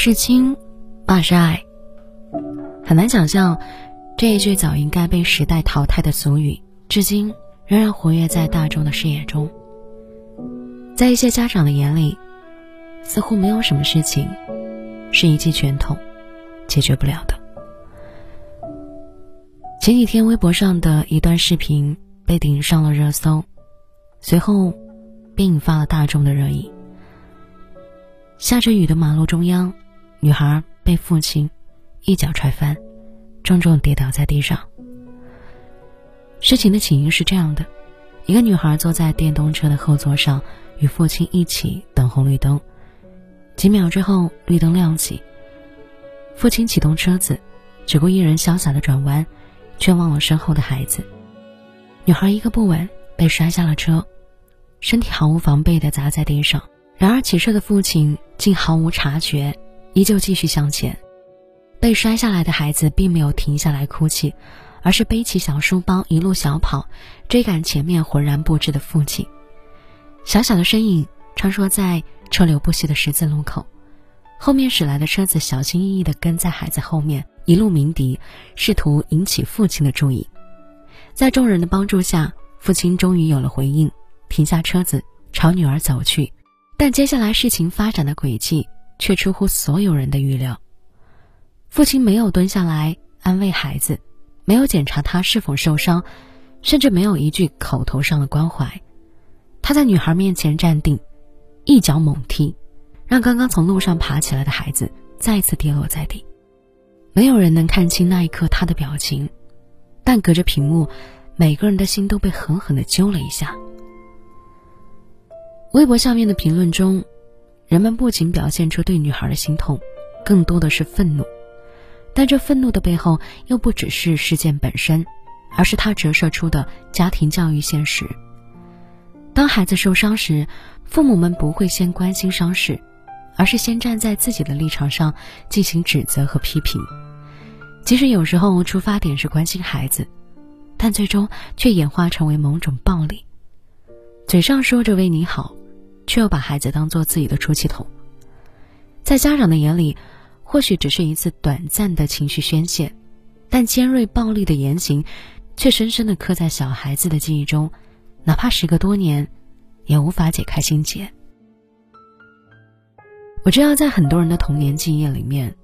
是亲，爸是爱。很难想象，这一句早应该被时代淘汰的俗语，至今仍然活跃在大众的视野中。在一些家长的眼里，似乎没有什么事情是一记拳头解决不了的。前几天，微博上的一段视频被顶上了热搜，随后便引发了大众的热议。下着雨的马路中央，女孩被父亲一脚踹翻，重重跌倒在地上。事情的起因是这样的：一个女孩坐在电动车的后座上，与父亲一起等红绿灯。几秒之后，绿灯亮起，父亲启动车子，只顾一人潇洒的转弯，却忘了身后的孩子。女孩一个不稳，被摔下了车，身体毫无防备的砸在地上。然而，骑车的父亲竟毫无察觉，依旧继续向前。被摔下来的孩子并没有停下来哭泣，而是背起小书包一路小跑，追赶前面浑然不知的父亲。小小的身影穿梭在车流不息的十字路口，后面驶来的车子小心翼翼地跟在孩子后面，一路鸣笛，试图引起父亲的注意。在众人的帮助下，父亲终于有了回应，停下车子，朝女儿走去。但接下来事情发展的轨迹却出乎所有人的预料。父亲没有蹲下来安慰孩子，没有检查他是否受伤，甚至没有一句口头上的关怀。他在女孩面前站定，一脚猛踢，让刚刚从路上爬起来的孩子再次跌落在地。没有人能看清那一刻他的表情，但隔着屏幕，每个人的心都被狠狠地揪了一下。微博下面的评论中，人们不仅表现出对女孩的心痛，更多的是愤怒。但这愤怒的背后，又不只是事件本身，而是它折射出的家庭教育现实。当孩子受伤时，父母们不会先关心伤势，而是先站在自己的立场上进行指责和批评。即使有时候出发点是关心孩子，但最终却演化成为某种暴力。嘴上说着为你好。却又把孩子当做自己的出气筒，在家长的眼里，或许只是一次短暂的情绪宣泄，但尖锐暴力的言行，却深深的刻在小孩子的记忆中，哪怕时隔多年，也无法解开心结。我知道，在很多人的童年记忆里面，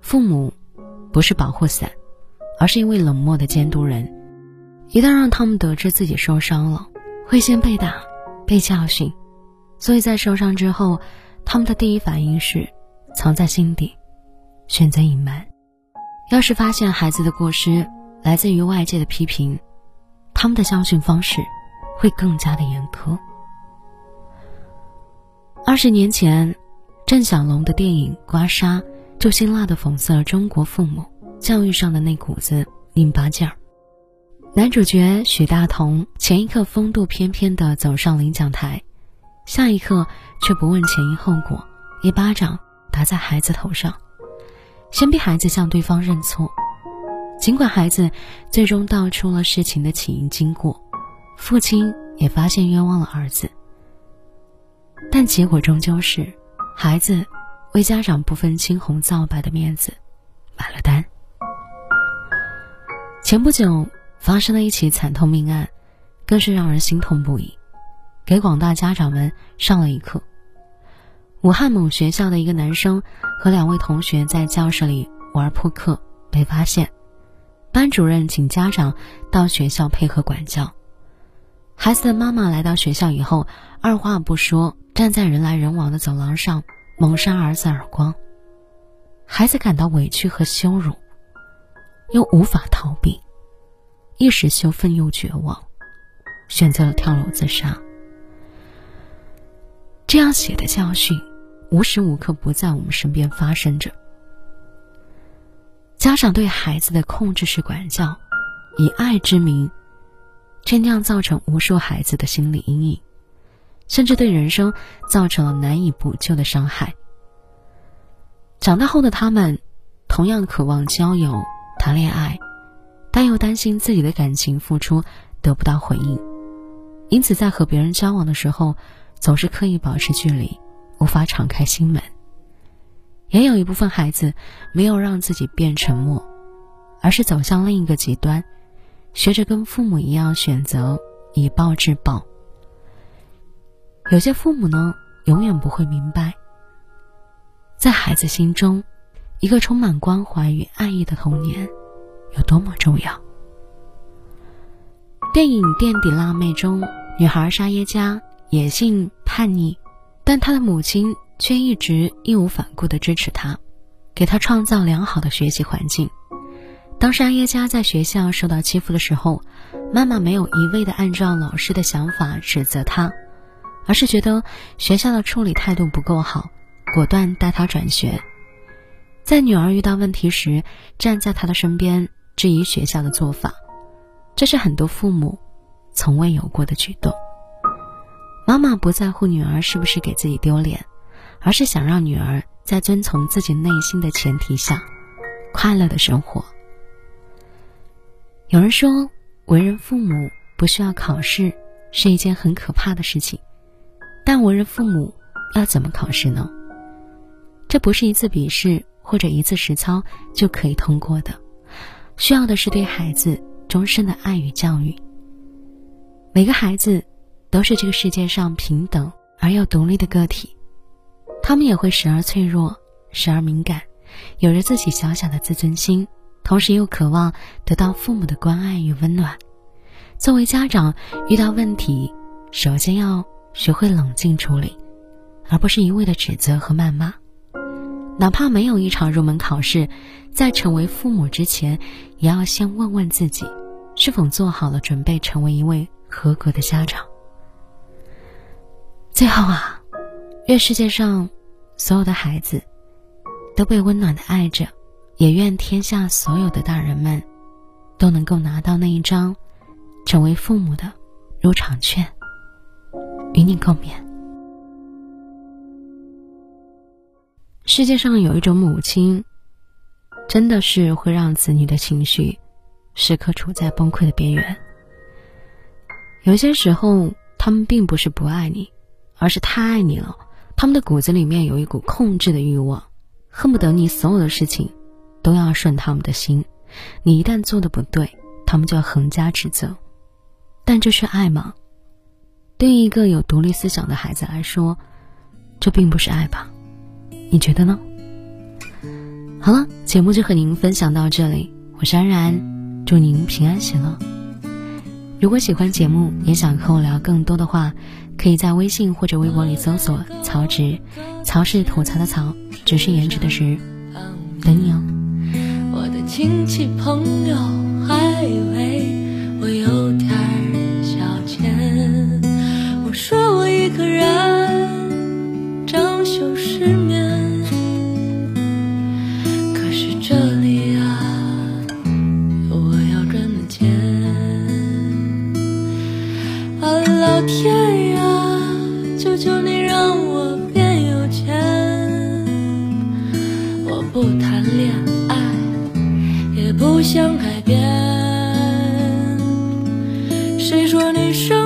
父母不是保护伞，而是一位冷漠的监督人，一旦让他们得知自己受伤了，会先被打，被教训。所以在受伤之后，他们的第一反应是藏在心底，选择隐瞒。要是发现孩子的过失来自于外界的批评，他们的教训方式会更加的严苛。二十年前，郑晓龙的电影《刮痧》就辛辣的讽刺了中国父母教育上的那股子拧巴劲儿。男主角许大同前一刻风度翩翩的走上领奖台。下一刻却不问前因后果，一巴掌打在孩子头上，先逼孩子向对方认错。尽管孩子最终道出了事情的起因经过，父亲也发现冤枉了儿子，但结果终究是孩子为家长不分青红皂白的面子买了单。前不久发生的一起惨痛命案，更是让人心痛不已。给广大家长们上了一课。武汉某学校的一个男生和两位同学在教室里玩扑克，被发现，班主任请家长到学校配合管教。孩子的妈妈来到学校以后，二话不说，站在人来人往的走廊上猛扇儿子耳光。孩子感到委屈和羞辱，又无法逃避，一时羞愤又绝望，选择了跳楼自杀。这样写的教训，无时无刻不在我们身边发生着。家长对孩子的控制式管教，以爱之名，却酿造成无数孩子的心理阴影，甚至对人生造成了难以补救的伤害。长大后的他们，同样渴望交友、谈恋爱，但又担心自己的感情付出得不到回应，因此在和别人交往的时候。总是刻意保持距离，无法敞开心门。也有一部分孩子没有让自己变沉默，而是走向另一个极端，学着跟父母一样选择以暴制暴。有些父母呢，永远不会明白，在孩子心中，一个充满关怀与爱意的童年有多么重要。电影《垫底辣妹》中，女孩沙耶加野性叛逆，但她的母亲却一直义无反顾地支持她，给她创造良好的学习环境。当沙耶加在学校受到欺负的时候，妈妈没有一味地按照老师的想法指责她。而是觉得学校的处理态度不够好，果断带他转学。在女儿遇到问题时，站在她的身边，质疑学校的做法，这是很多父母从未有过的举动。妈妈不在乎女儿是不是给自己丢脸，而是想让女儿在遵从自己内心的前提下，快乐的生活。有人说，为人父母不需要考试，是一件很可怕的事情。但为人父母要怎么考试呢？这不是一次笔试或者一次实操就可以通过的，需要的是对孩子终身的爱与教育。每个孩子都是这个世界上平等而又独立的个体，他们也会时而脆弱，时而敏感，有着自己小小的自尊心，同时又渴望得到父母的关爱与温暖。作为家长，遇到问题，首先要。学会冷静处理，而不是一味的指责和谩骂。哪怕没有一场入门考试，在成为父母之前，也要先问问自己，是否做好了准备成为一位合格的家长。最后啊，愿世界上所有的孩子都被温暖的爱着，也愿天下所有的大人们都能够拿到那一张成为父母的入场券。与你共勉。世界上有一种母亲，真的是会让子女的情绪时刻处在崩溃的边缘。有些时候，他们并不是不爱你，而是太爱你了。他们的骨子里面有一股控制的欲望，恨不得你所有的事情都要顺他们的心。你一旦做的不对，他们就要横加指责。但这是爱吗？对于一个有独立思想的孩子来说，这并不是爱吧？你觉得呢？好了，节目就和您分享到这里，我是安然，祝您平安喜乐。如果喜欢节目，也想和我聊更多的话，可以在微信或者微博里搜索“曹植”，曹是吐槽的曹，只是颜值的值，等你哦。我的亲戚朋友还以为我有点。说我一个人装修失你说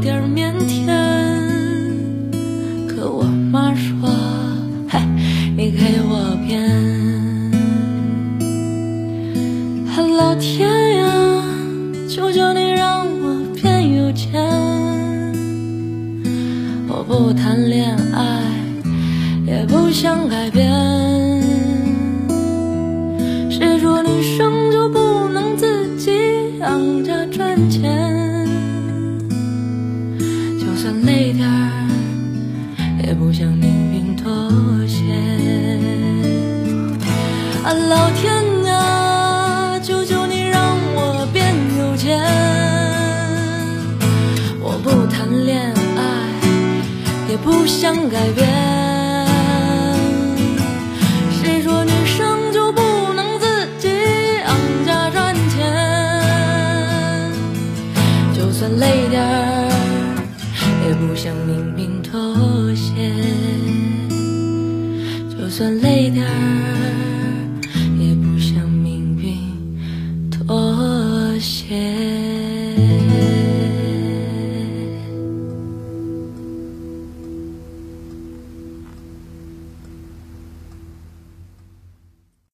点腼腆。老天啊，求求你让我变有钱！我不谈恋爱，也不想改变。谁说女生就不能自己养家赚钱？就算累点儿，也不想明明妥协。就算累点儿。